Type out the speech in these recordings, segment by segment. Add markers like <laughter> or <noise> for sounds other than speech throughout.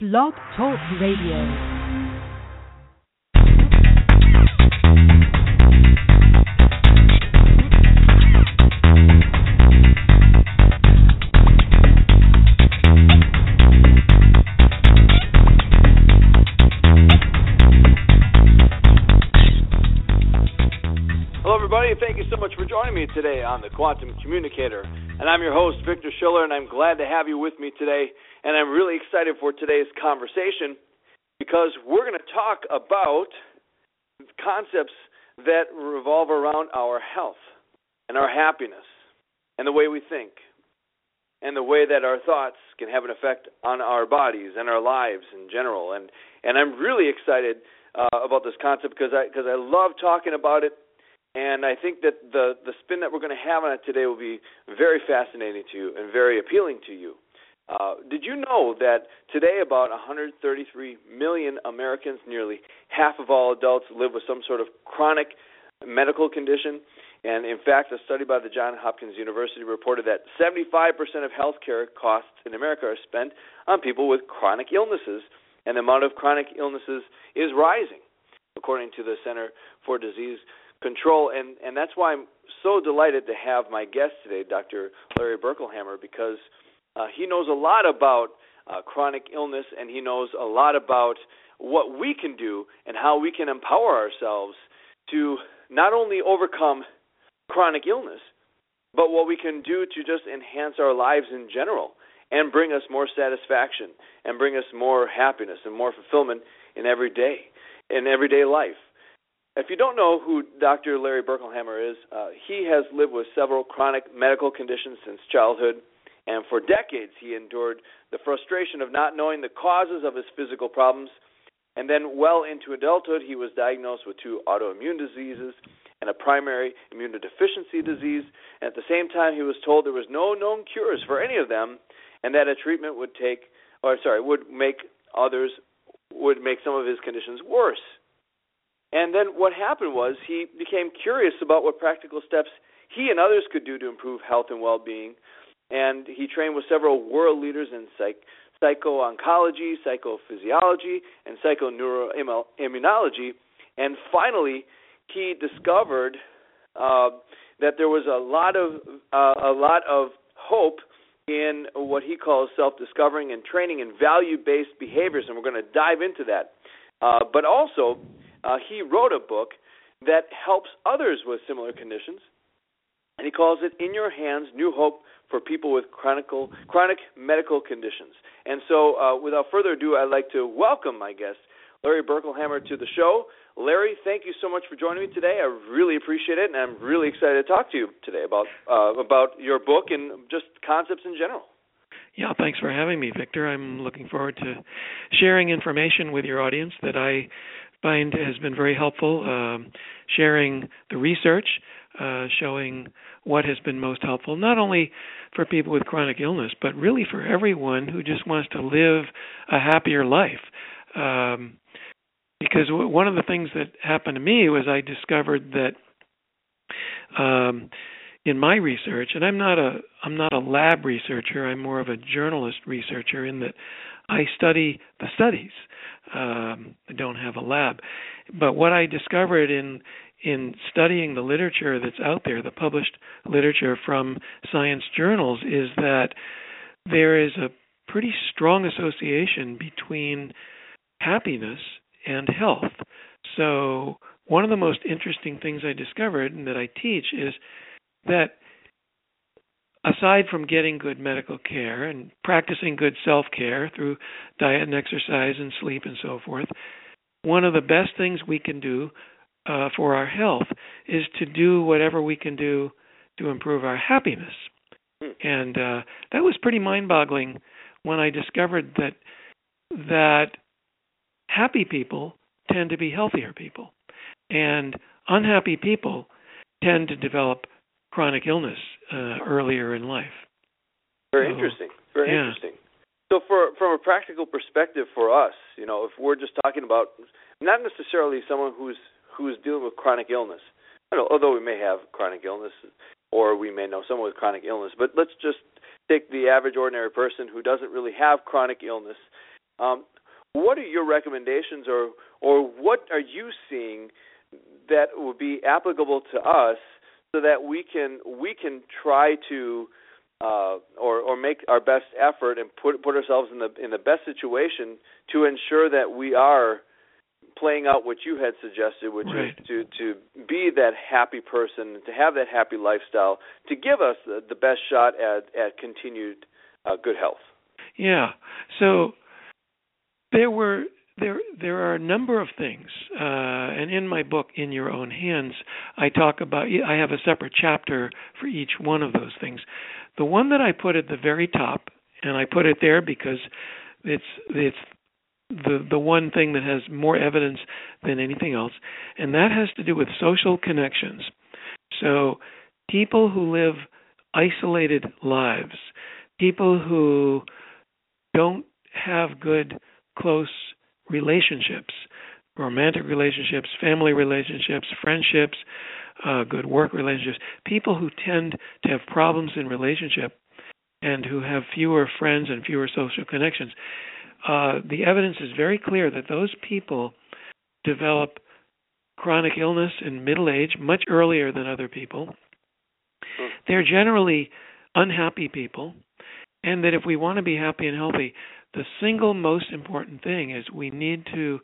Blog Talk Radio. So much for joining me today on the Quantum Communicator. And I'm your host, Victor Schiller, and I'm glad to have you with me today. And I'm really excited for today's conversation because we're going to talk about concepts that revolve around our health and our happiness and the way we think and the way that our thoughts can have an effect on our bodies and our lives in general. And and I'm really excited uh, about this concept because I because I love talking about it and I think that the the spin that we're going to have on it today will be very fascinating to you and very appealing to you. Uh, did you know that today about 133 million Americans, nearly half of all adults, live with some sort of chronic medical condition? And in fact, a study by the Johns Hopkins University reported that 75% of healthcare costs in America are spent on people with chronic illnesses, and the amount of chronic illnesses is rising, according to the Center for Disease control and and that's why I'm so delighted to have my guest today Dr. Larry Berkelhammer because uh, he knows a lot about uh, chronic illness and he knows a lot about what we can do and how we can empower ourselves to not only overcome chronic illness but what we can do to just enhance our lives in general and bring us more satisfaction and bring us more happiness and more fulfillment in every day in everyday life if you don't know who Dr. Larry Berkelhammer is, uh, he has lived with several chronic medical conditions since childhood, and for decades he endured the frustration of not knowing the causes of his physical problems. And then, well into adulthood, he was diagnosed with two autoimmune diseases and a primary immunodeficiency disease. And at the same time, he was told there was no known cures for any of them, and that a treatment would take, or sorry, would make others, would make some of his conditions worse. And then what happened was he became curious about what practical steps he and others could do to improve health and well-being. And he trained with several world leaders in psych psycho-oncology, psychophysiology, and psychoneuroimmunology. And finally, he discovered uh, that there was a lot of uh, a lot of hope in what he calls self-discovering and training in value-based behaviors, and we're going to dive into that. Uh, but also, uh, he wrote a book that helps others with similar conditions, and he calls it "In Your Hands: New Hope for People with Chronic Chronic Medical Conditions." And so, uh, without further ado, I'd like to welcome my guest, Larry Berkelhammer, to the show. Larry, thank you so much for joining me today. I really appreciate it, and I'm really excited to talk to you today about uh, about your book and just concepts in general. Yeah, thanks for having me, Victor. I'm looking forward to sharing information with your audience that I find has been very helpful. Um, sharing the research, uh, showing what has been most helpful, not only for people with chronic illness, but really for everyone who just wants to live a happier life. Um, because w- one of the things that happened to me was I discovered that um, in my research, and I'm not a I'm not a lab researcher. I'm more of a journalist researcher in that I study the studies. Um, I don't have a lab, but what I discovered in in studying the literature that's out there, the published literature from science journals, is that there is a pretty strong association between happiness and health. So, one of the most interesting things I discovered and that I teach is that aside from getting good medical care and practicing good self care through diet and exercise and sleep and so forth, one of the best things we can do uh, for our health is to do whatever we can do to improve our happiness. And uh, that was pretty mind boggling when I discovered that that happy people tend to be healthier people, and unhappy people tend to develop chronic illness uh, earlier in life. Very so, interesting. Very yeah. interesting. So, for from a practical perspective for us, you know, if we're just talking about not necessarily someone who's who's dealing with chronic illness, although we may have chronic illness or we may know someone with chronic illness, but let's just take the average ordinary person who doesn't really have chronic illness. Um, what are your recommendations, or or what are you seeing that would be applicable to us, so that we can we can try to uh, or or make our best effort and put put ourselves in the in the best situation to ensure that we are playing out what you had suggested, which right. is to to be that happy person, to have that happy lifestyle, to give us the, the best shot at at continued uh, good health. Yeah. So there were there there are a number of things, uh, and in my book, In Your Own Hands, I talk about. I have a separate chapter for each one of those things. The one that I put at the very top, and I put it there because it's it's the the one thing that has more evidence than anything else, and that has to do with social connections. So people who live isolated lives, people who don't have good close relationships, romantic relationships, family relationships, friendships, uh, good work relationships, people who tend to have problems in relationship and who have fewer friends and fewer social connections uh, the evidence is very clear that those people develop chronic illness in middle age much earlier than other people. Hmm. They're generally unhappy people, and that if we want to be happy and healthy, the single most important thing is we need to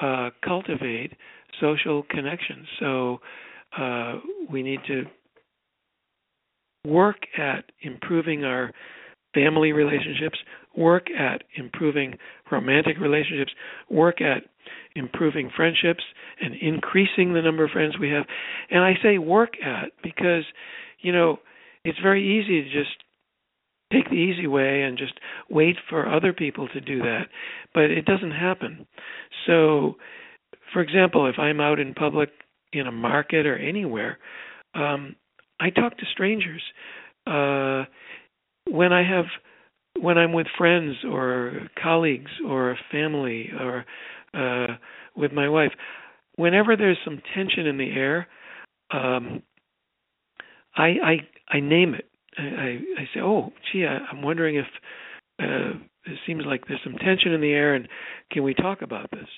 uh, cultivate social connections. So uh, we need to work at improving our family relationships, work at improving romantic relationships, work at improving friendships and increasing the number of friends we have. And I say work at because, you know, it's very easy to just take the easy way and just wait for other people to do that. But it doesn't happen. So, for example, if I'm out in public in a market or anywhere, um, I talk to strangers. Uh, when I have when I'm with friends or colleagues or family or uh, with my wife, whenever there's some tension in the air, um, I, I I name it. I, I, say, "Oh, gee, I, I'm wondering if uh, it seems like there's some tension in the air, and can we talk about this?"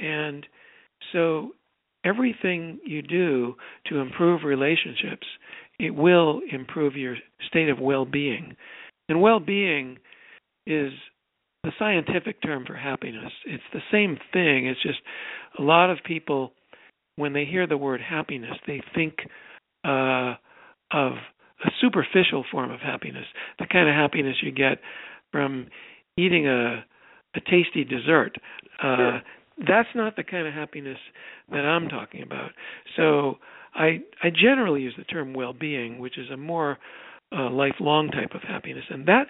And so, everything you do to improve relationships, it will improve your state of well-being. And well being is the scientific term for happiness. It's the same thing. It's just a lot of people, when they hear the word happiness, they think uh, of a superficial form of happiness, the kind of happiness you get from eating a a tasty dessert. Uh, that's not the kind of happiness that I'm talking about. So I I generally use the term well-being, which is a more uh, lifelong type of happiness, and that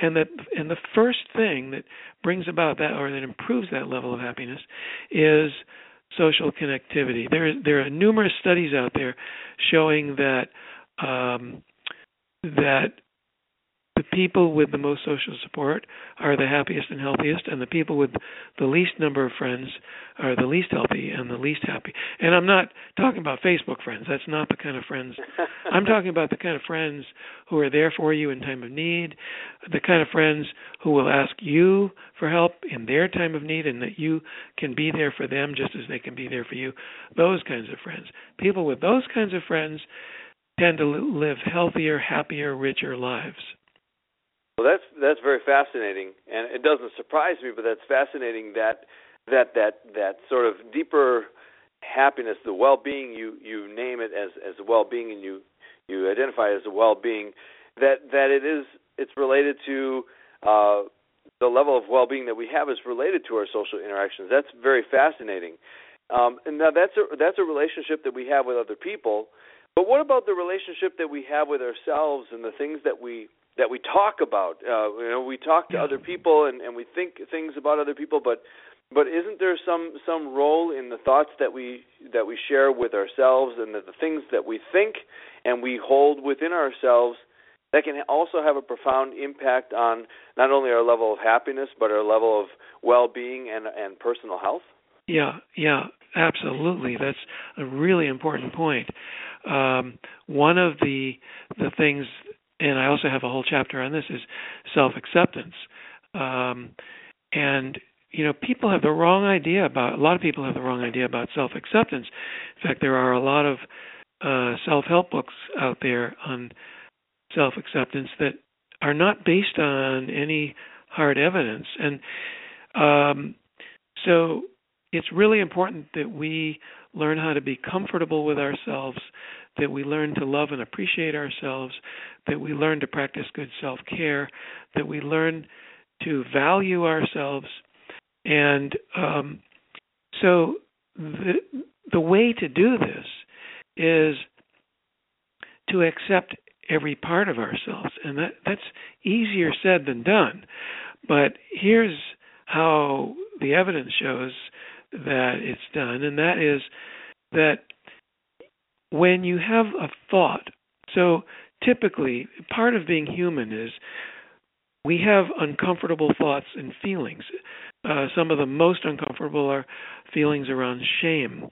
and that and the first thing that brings about that or that improves that level of happiness is social connectivity. There there are numerous studies out there showing that um, that the people with the most social support are the happiest and healthiest, and the people with the least number of friends are the least healthy and the least happy. And I'm not talking about Facebook friends. That's not the kind of friends. <laughs> I'm talking about the kind of friends who are there for you in time of need, the kind of friends who will ask you for help in their time of need, and that you can be there for them just as they can be there for you. Those kinds of friends. People with those kinds of friends tend to live healthier, happier, richer lives. Well, that's that's very fascinating, and it doesn't surprise me, but that's fascinating that that that that sort of deeper happiness, the well-being you you name it as as well-being, and you you identify it as a well-being, that that it is it's related to uh, the level of well-being that we have is related to our social interactions. That's very fascinating. Um, and now that's a that's a relationship that we have with other people. But what about the relationship that we have with ourselves and the things that we that we talk about. Uh, you know, we talk to other people and, and we think things about other people, but but isn't there some some role in the thoughts that we that we share with ourselves and the, the things that we think and we hold within ourselves that can also have a profound impact on not only our level of happiness but our level of well-being and and personal health? Yeah, yeah, absolutely. That's a really important point. Um, one of the the things, and I also have a whole chapter on this, is self acceptance. Um, and you know, people have the wrong idea about a lot of people have the wrong idea about self acceptance. In fact, there are a lot of uh, self help books out there on self acceptance that are not based on any hard evidence, and um, so it's really important that we learn how to be comfortable with ourselves, that we learn to love and appreciate ourselves, that we learn to practice good self care, that we learn to value ourselves. And um, so the, the way to do this is to accept every part of ourselves. And that, that's easier said than done. But here's how the evidence shows that it's done, and that is that when you have a thought, so typically part of being human is we have uncomfortable thoughts and feelings. Uh, some of the most uncomfortable are feelings around shame.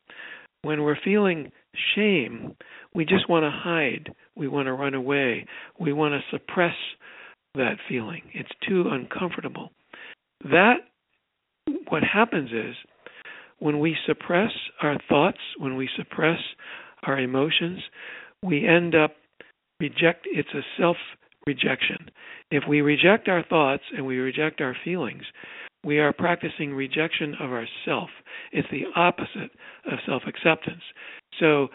When we're feeling shame, we just want to hide. We want to run away. We want to suppress that feeling. It's too uncomfortable. That, what happens is, when we suppress our thoughts, when we suppress our emotions, we end up reject it's a self rejection. If we reject our thoughts and we reject our feelings, we are practicing rejection of ourself. It's the opposite of self acceptance. So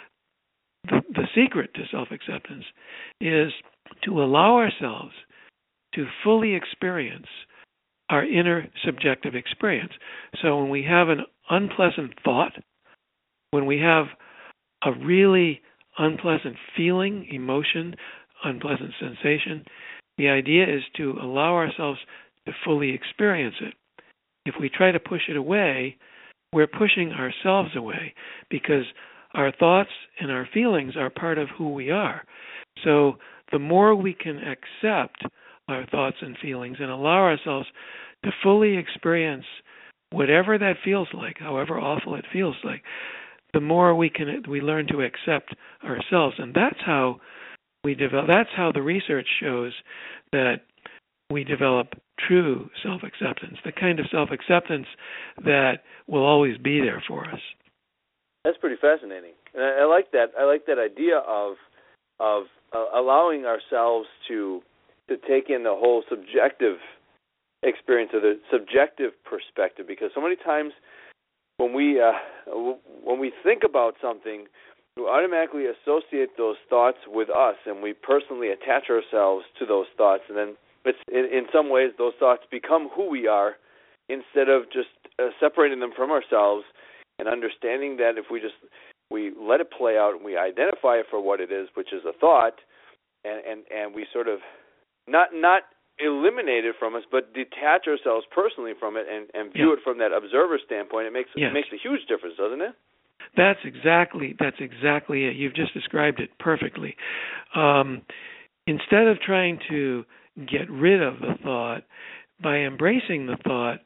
the, the secret to self acceptance is to allow ourselves to fully experience our inner subjective experience. So when we have an unpleasant thought, when we have a really unpleasant feeling, emotion, unpleasant sensation, the idea is to allow ourselves to fully experience it. If we try to push it away, we're pushing ourselves away because our thoughts and our feelings are part of who we are. So the more we can accept our thoughts and feelings and allow ourselves to fully experience whatever that feels like, however awful it feels like, the more we can we learn to accept ourselves, and that's how we develop. That's how the research shows that we develop true self-acceptance, the kind of self-acceptance that will always be there for us. That's pretty fascinating. And I, I like that. I like that idea of of uh, allowing ourselves to to take in the whole subjective experience or the subjective perspective because so many times when we uh, when we think about something we automatically associate those thoughts with us and we personally attach ourselves to those thoughts and then it's in, in some ways those thoughts become who we are instead of just uh, separating them from ourselves and understanding that if we just we let it play out and we identify it for what it is which is a thought and and and we sort of not not eliminate it from us, but detach ourselves personally from it and, and view yeah. it from that observer standpoint, it makes yes. it makes a huge difference, doesn't it? That's exactly that's exactly it. You've just described it perfectly. Um, instead of trying to get rid of the thought, by embracing the thought,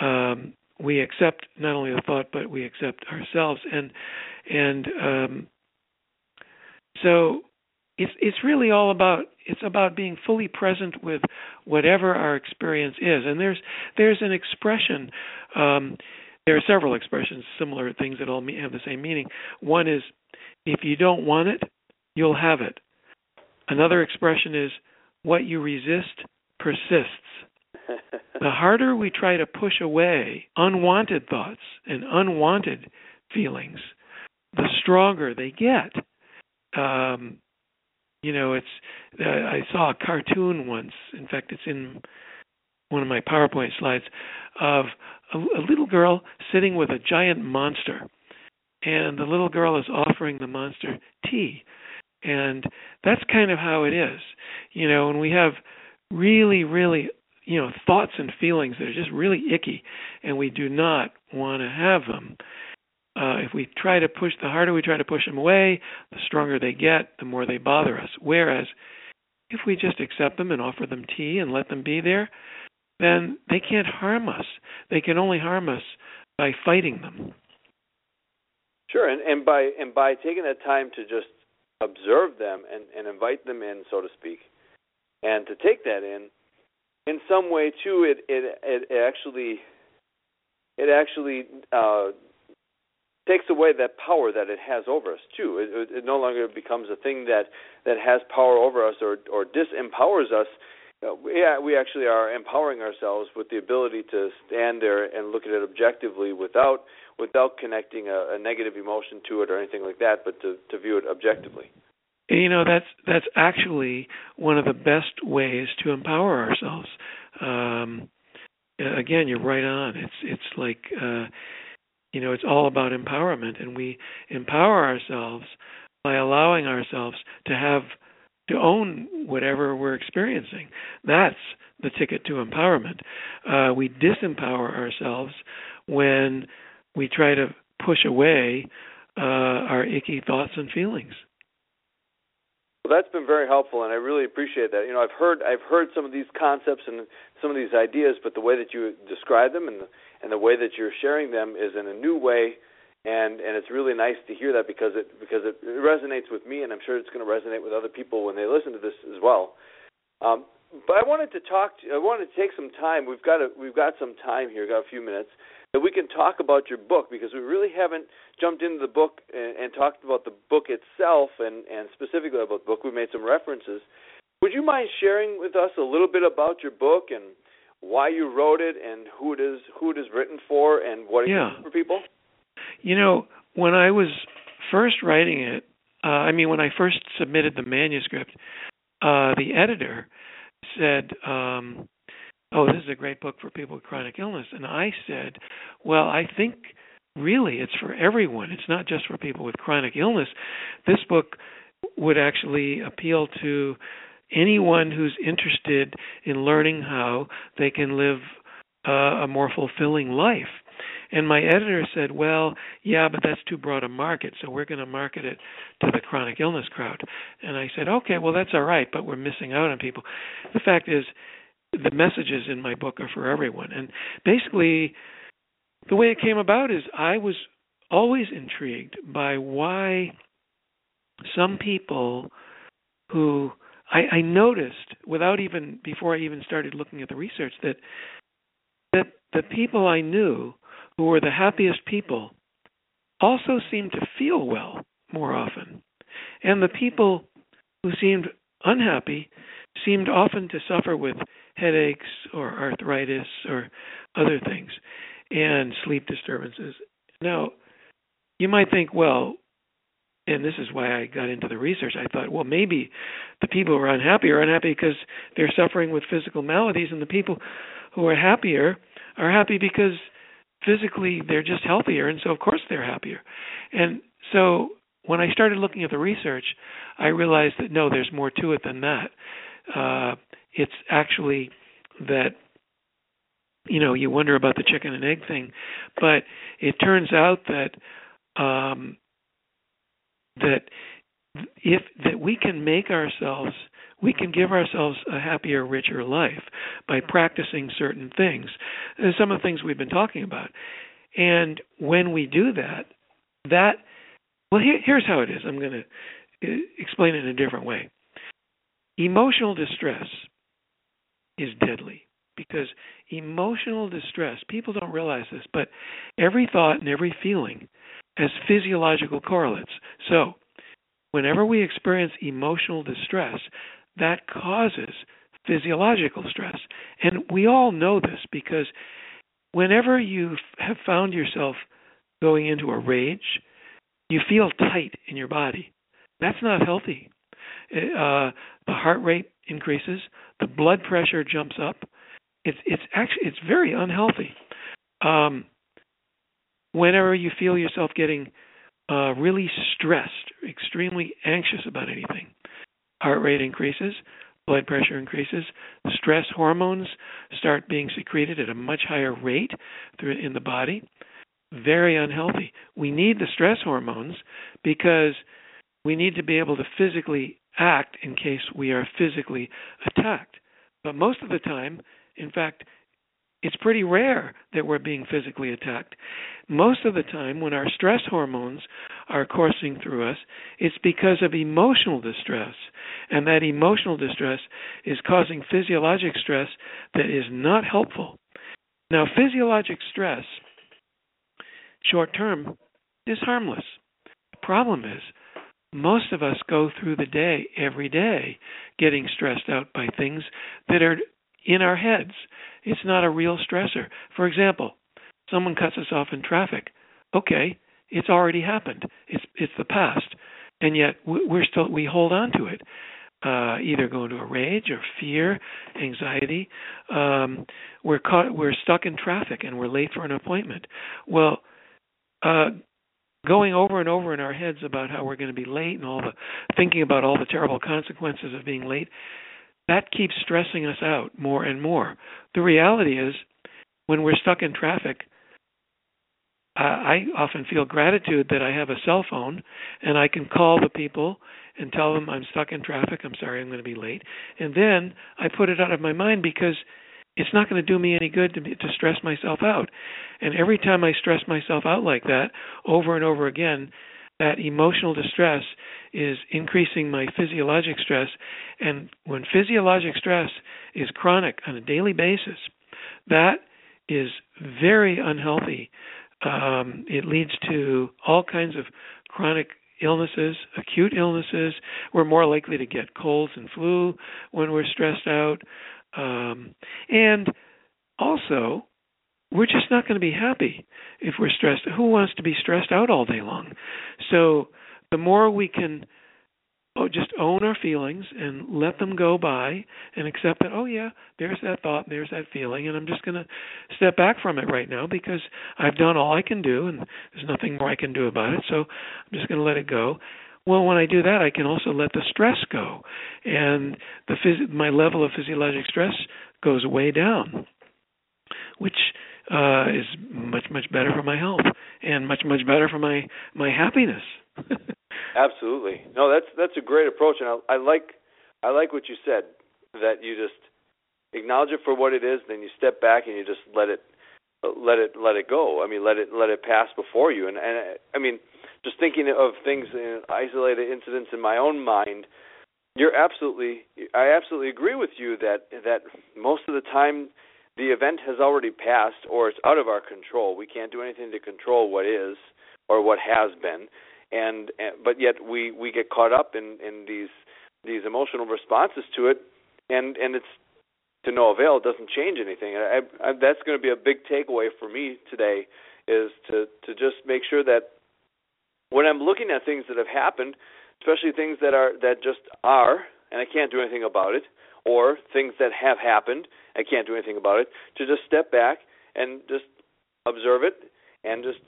um, we accept not only the thought but we accept ourselves and and um, so it's it's really all about it's about being fully present with whatever our experience is. And there's there's an expression um, there are several expressions similar things that all have the same meaning. One is if you don't want it you'll have it. Another expression is what you resist persists. <laughs> The harder we try to push away unwanted thoughts and unwanted feelings the stronger they get. Um, you know it's uh, i saw a cartoon once in fact it's in one of my powerpoint slides of a, a little girl sitting with a giant monster. And the little girl is offering the monster tea. And that's kind of how it is. You know when we have really, really, you know, thoughts and feelings that are just really icky, and we do not want to have them. Uh, if we try to push, the harder we try to push them away, the stronger they get, the more they bother us. Whereas, if we just accept them and offer them tea and let them be there, then they can't harm us. They can only harm us by fighting them. Sure, and, and by and by taking that time to just observe them and, and invite them in, so to speak, and to take that in, in some way too, it it it actually it actually uh, takes away that power that it has over us too. It, it, no longer becomes a thing that that has power over us or or disempowers us. Uh, we actually are empowering ourselves with the ability to stand there and look at it objectively without without connecting a, a negative emotion to it or anything like that, but to to view it objectively. You know that's that's actually one of the best ways to empower ourselves. Um, again, you're right on. It's it's like uh, you know it's all about empowerment, and we empower ourselves by allowing ourselves to have to own whatever we're experiencing. That's the ticket to empowerment. Uh, we disempower ourselves when we try to push away uh, our icky thoughts and feelings. Well, that's been very helpful, and I really appreciate that. You know, I've heard I've heard some of these concepts and some of these ideas, but the way that you describe them and the, and the way that you're sharing them is in a new way and and it's really nice to hear that because it because it, it resonates with me, and I'm sure it's going to resonate with other people when they listen to this as well. Um, but I wanted to talk. To, I wanted to take some time. We've got a, we've got some time here. Got a few minutes that we can talk about your book because we really haven't jumped into the book and, and talked about the book itself and and specifically about the book. We've made some references. Would you mind sharing with us a little bit about your book and why you wrote it and who it is who it is written for and what it yeah. for people? You know, when I was first writing it, uh, I mean, when I first submitted the manuscript, uh, the editor said, um, "Oh, this is a great book for people with chronic illness," and I said, "Well, I think really it's for everyone. It's not just for people with chronic illness. This book would actually appeal to anyone who's interested in learning how they can live uh, a more fulfilling life." And my editor said, "Well, yeah, but that's too broad a market, so we're going to market it to the chronic illness crowd." And I said, "Okay, well that's all right, but we're missing out on people." The fact is, the messages in my book are for everyone. And basically, the way it came about is I was always intrigued by why some people who I, I noticed without even before I even started looking at the research that that the people I knew who were the happiest people also seemed to feel well more often. And the people who seemed unhappy seemed often to suffer with headaches or arthritis or other things and sleep disturbances. Now, you might think, well, and this is why I got into the research. I thought, well, maybe the people who are unhappy are unhappy because they're suffering with physical maladies, and the people who are happier are happy because physically they're just healthier and so of course they're happier and so when i started looking at the research i realized that no there's more to it than that uh it's actually that you know you wonder about the chicken and egg thing but it turns out that um that if that we can make ourselves we can give ourselves a happier, richer life by practicing certain things. Some of the things we've been talking about. And when we do that, that, well, here, here's how it is. I'm going to uh, explain it in a different way. Emotional distress is deadly because emotional distress, people don't realize this, but every thought and every feeling has physiological correlates. So, whenever we experience emotional distress, that causes physiological stress. And we all know this because whenever you have found yourself going into a rage, you feel tight in your body. That's not healthy. Uh, the heart rate increases, the blood pressure jumps up. It's it's actually it's very unhealthy. Um, whenever you feel yourself getting uh, really stressed, extremely anxious about anything, heart rate increases, blood pressure increases. Stress hormones start being secreted at a much higher rate through, in the body. Very unhealthy. We need the stress hormones because we need to be able to physically act in case we are physically attacked. But most of the time, in fact, it's pretty rare that we're being physically attacked. Most of the time, when our stress hormones are coursing through us, it's because of emotional distress. And that emotional distress is causing physiologic stress that is not helpful. Now, physiologic stress, short term, is harmless. The problem is, most of us go through the day, every day, getting stressed out by things that are in our heads. It's not a real stressor. For example, someone cuts us off in traffic. Okay, it's already happened. It's it's the past, and yet we're still we hold on to it. Uh, either go into a rage or fear, anxiety. Um, we're caught. We're stuck in traffic and we're late for an appointment. Well, uh, going over and over in our heads about how we're going to be late and all the thinking about all the terrible consequences of being late that keeps stressing us out more and more. The reality is, when we're stuck in traffic, I often feel gratitude that I have a cell phone and I can call the people and tell them I'm stuck in traffic. I'm sorry, I'm going to be late. And then I put it out of my mind because it's not going to do me any good to, to stress myself out. And every time I stress myself out like that over and over again, that emotional distress is increasing my physiologic stress. And when physiologic stress is chronic on a daily basis, that is very unhealthy. Um, it leads to all kinds of chronic illnesses, acute illnesses. We're more likely to get colds and flu when we're stressed out. Um, and also, we're just not going to be happy if we're stressed. Who wants to be stressed out all day long? So the more we can oh, just own our feelings and let them go by and accept that, oh, yeah, there's that thought, there's that feeling, and I'm just going to step back from it right now because I've done all I can do and there's nothing more I can do about it. So I'm just going to let it go. Well, when I do that, I can also let the stress go, and the phys- my level of physiologic stress goes way down, which uh, is much much better for my health and much much better for my my happiness. <laughs> Absolutely, no, that's that's a great approach, and I, I like I like what you said that you just acknowledge it for what it is, then you step back and you just let it let it let it go. I mean, let it let it pass before you. And and I mean, just thinking of things in isolated incidents in my own mind, you're absolutely I absolutely agree with you that that most of the time the event has already passed or it's out of our control. We can't do anything to control what is or what has been. And, and but yet we we get caught up in in these these emotional responses to it and and it's to no avail. It doesn't change anything. I, I, that's going to be a big takeaway for me today is to to just make sure that when I'm looking at things that have happened, especially things that are that just are and I can't do anything about it, or things that have happened I can't do anything about it. To just step back and just observe it and just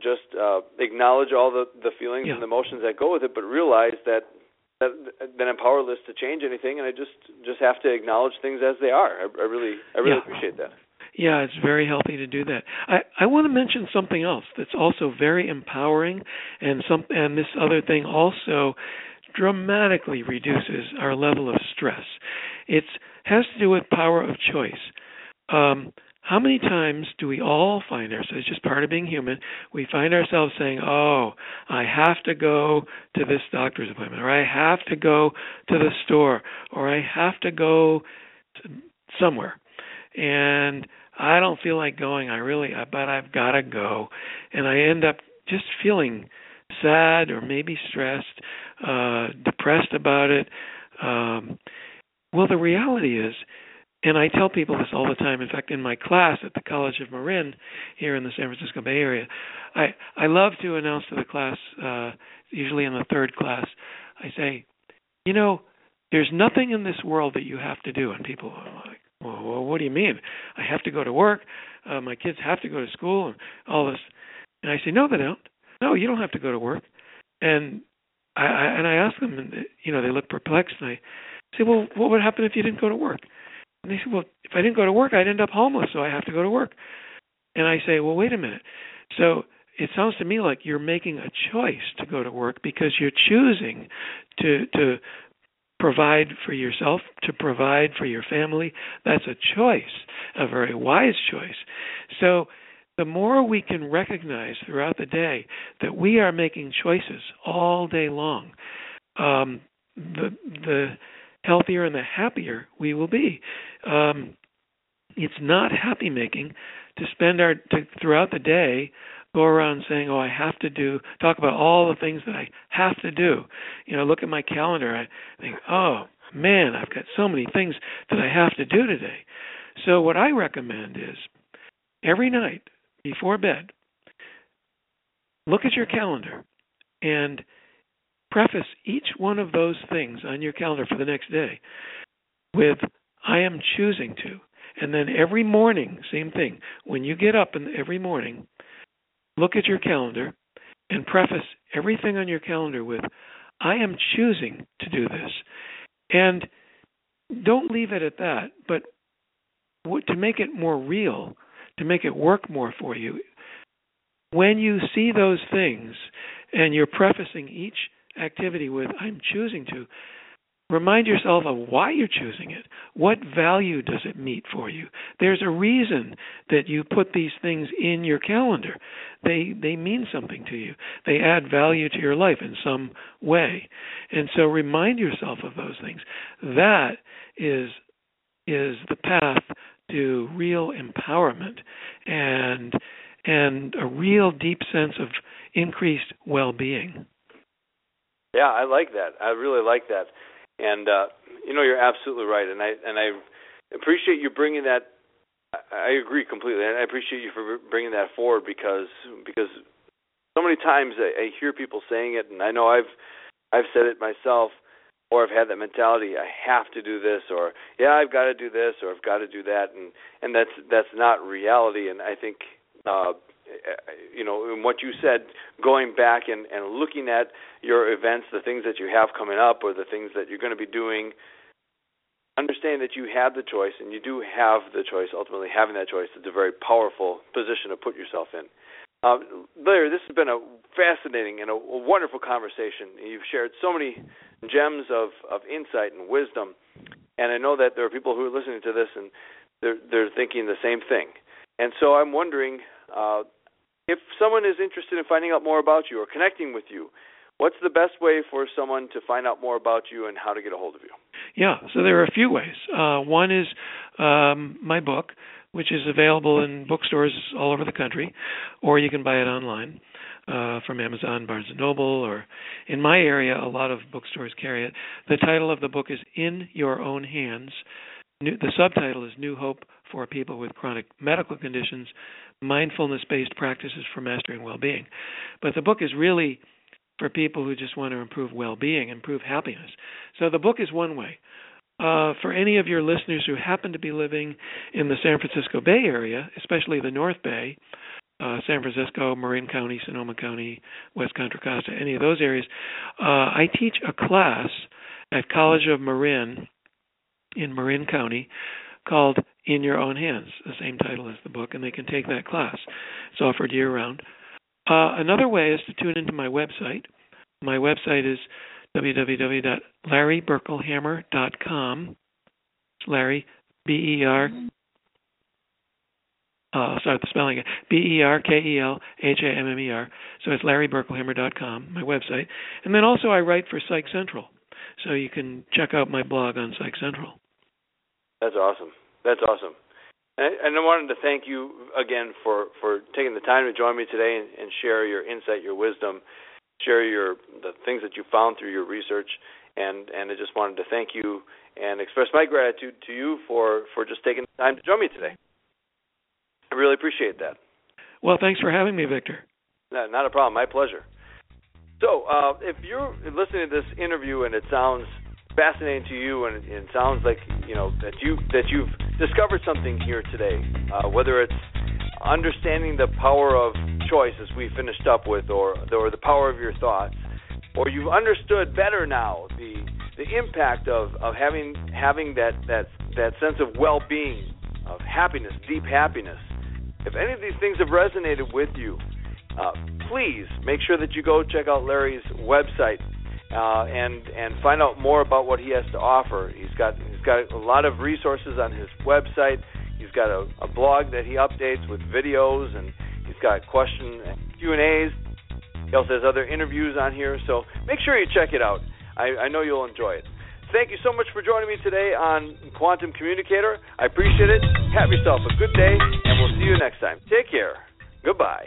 just uh, acknowledge all the the feelings yeah. and the emotions that go with it, but realize that that that I'm powerless to change anything, and I just just have to acknowledge things as they are. I, I really I really yeah. appreciate that. Yeah, it's very healthy to do that. I I want to mention something else that's also very empowering, and some and this other thing also dramatically reduces our level of stress. It has to do with power of choice. Um, how many times do we all find ourselves, just part of being human, we find ourselves saying, Oh, I have to go to this doctor's appointment, or I have to go to the store, or I have to go to somewhere. And I don't feel like going. I really, but I've got to go. And I end up just feeling sad or maybe stressed, uh, depressed about it. Um, well, the reality is, and I tell people this all the time. In fact, in my class at the College of Marin here in the San Francisco Bay Area, I I love to announce to the class, uh, usually in the third class, I say, you know, there's nothing in this world that you have to do, and people are like, well, what do you mean? I have to go to work. Uh, my kids have to go to school, and all this. And I say, no, they don't. No, you don't have to go to work. And I, I and I ask them, and you know, they look perplexed, and I say, well, what would happen if you didn't go to work? And they say, well, if I didn't go to work, I'd end up homeless, so I have to go to work. And I say, well, wait a minute. So it sounds to me like you're making a choice to go to work because you're choosing to to provide for yourself, to provide for your family. That's a choice, a very wise choice. So the more we can recognize throughout the day that we are making choices all day long, um, the the healthier and the happier we will be. Um, it's not happy making to spend our to, throughout the day go around saying, "Oh, I have to do," talk about all the things that I have to do. You know, look at my calendar. I think, "Oh man, I've got so many things that I have to do today." So what I recommend is every night before bed, look at your calendar and preface each one of those things on your calendar for the next day with I am choosing to. And then every morning, same thing. When you get up in every morning, look at your calendar and preface everything on your calendar with I am choosing to do this. And don't leave it at that, but to make it more real, to make it work more for you, when you see those things and you're prefacing each activity with I'm choosing to, remind yourself of why you're choosing it. What value does it meet for you? There's a reason that you put these things in your calendar. They they mean something to you. They add value to your life in some way. And so remind yourself of those things. That is is the path to real empowerment and and a real deep sense of increased well-being. Yeah, I like that. I really like that. And uh, you know, you're absolutely right, and I and I appreciate you bringing that. I agree completely, and I appreciate you for bringing that forward because because so many times I, I hear people saying it, and I know I've I've said it myself, or I've had that mentality. I have to do this, or yeah, I've got to do this, or I've got to do that, and and that's that's not reality. And I think uh, you know, in what you said, going back and, and looking at your events, the things that you have coming up, or the things that you're going to be doing, understand that you have the choice, and you do have the choice. Ultimately, having that choice is a very powerful position to put yourself in. Uh, Larry, this has been a fascinating and a, a wonderful conversation. You've shared so many gems of, of insight and wisdom, and I know that there are people who are listening to this and they're they're thinking the same thing. And so I'm wondering, uh, if someone is interested in finding out more about you or connecting with you, what's the best way for someone to find out more about you and how to get a hold of you? Yeah, so there are a few ways. Uh, one is um, my book, which is available in bookstores all over the country, or you can buy it online. Uh, from Amazon, Barnes and Noble, or in my area, a lot of bookstores carry it. The title of the book is In Your Own Hands. New, the subtitle is New Hope for People with Chronic Medical Conditions mindfulness based practices for mastering well being. But the book is really for people who just want to improve well being, improve happiness. So the book is one way. Uh, for any of your listeners who happen to be living in the San Francisco Bay Area, especially the North Bay, uh, San Francisco, Marin County, Sonoma County, West Contra Costa, any of those areas, uh, I teach a class at College of Marin in Marin County called In Your Own Hands, the same title as the book, and they can take that class. It's offered year round. Uh, another way is to tune into my website. My website is www.larryberkelhammer.com. Larry, B E R. Uh, start the spelling again. B E R K E L H A M M E R. So it's LarryBerkelhammer.com, my website. And then also I write for Psych Central. So you can check out my blog on Psych Central. That's awesome. That's awesome. And, and I wanted to thank you again for, for taking the time to join me today and, and share your insight, your wisdom, share your the things that you found through your research. And and I just wanted to thank you and express my gratitude to you for, for just taking the time to join me today. I really appreciate that. Well, thanks for having me, Victor. No, not a problem. My pleasure. So, uh, if you're listening to this interview and it sounds fascinating to you, and it sounds like you know that you that you've discovered something here today. Uh, whether it's understanding the power of choice, as we finished up with, or or the power of your thoughts, or you've understood better now the the impact of, of having having that, that that sense of well being, of happiness, deep happiness. If any of these things have resonated with you, uh, please make sure that you go check out Larry's website uh, and and find out more about what he has to offer. He's got he's got a lot of resources on his website. He's got a, a blog that he updates with videos, and he's got question Q and A's. He also has other interviews on here, so make sure you check it out. I, I know you'll enjoy it. Thank you so much for joining me today on Quantum Communicator. I appreciate it. Have yourself a good day, and we'll see you next time. Take care. Goodbye.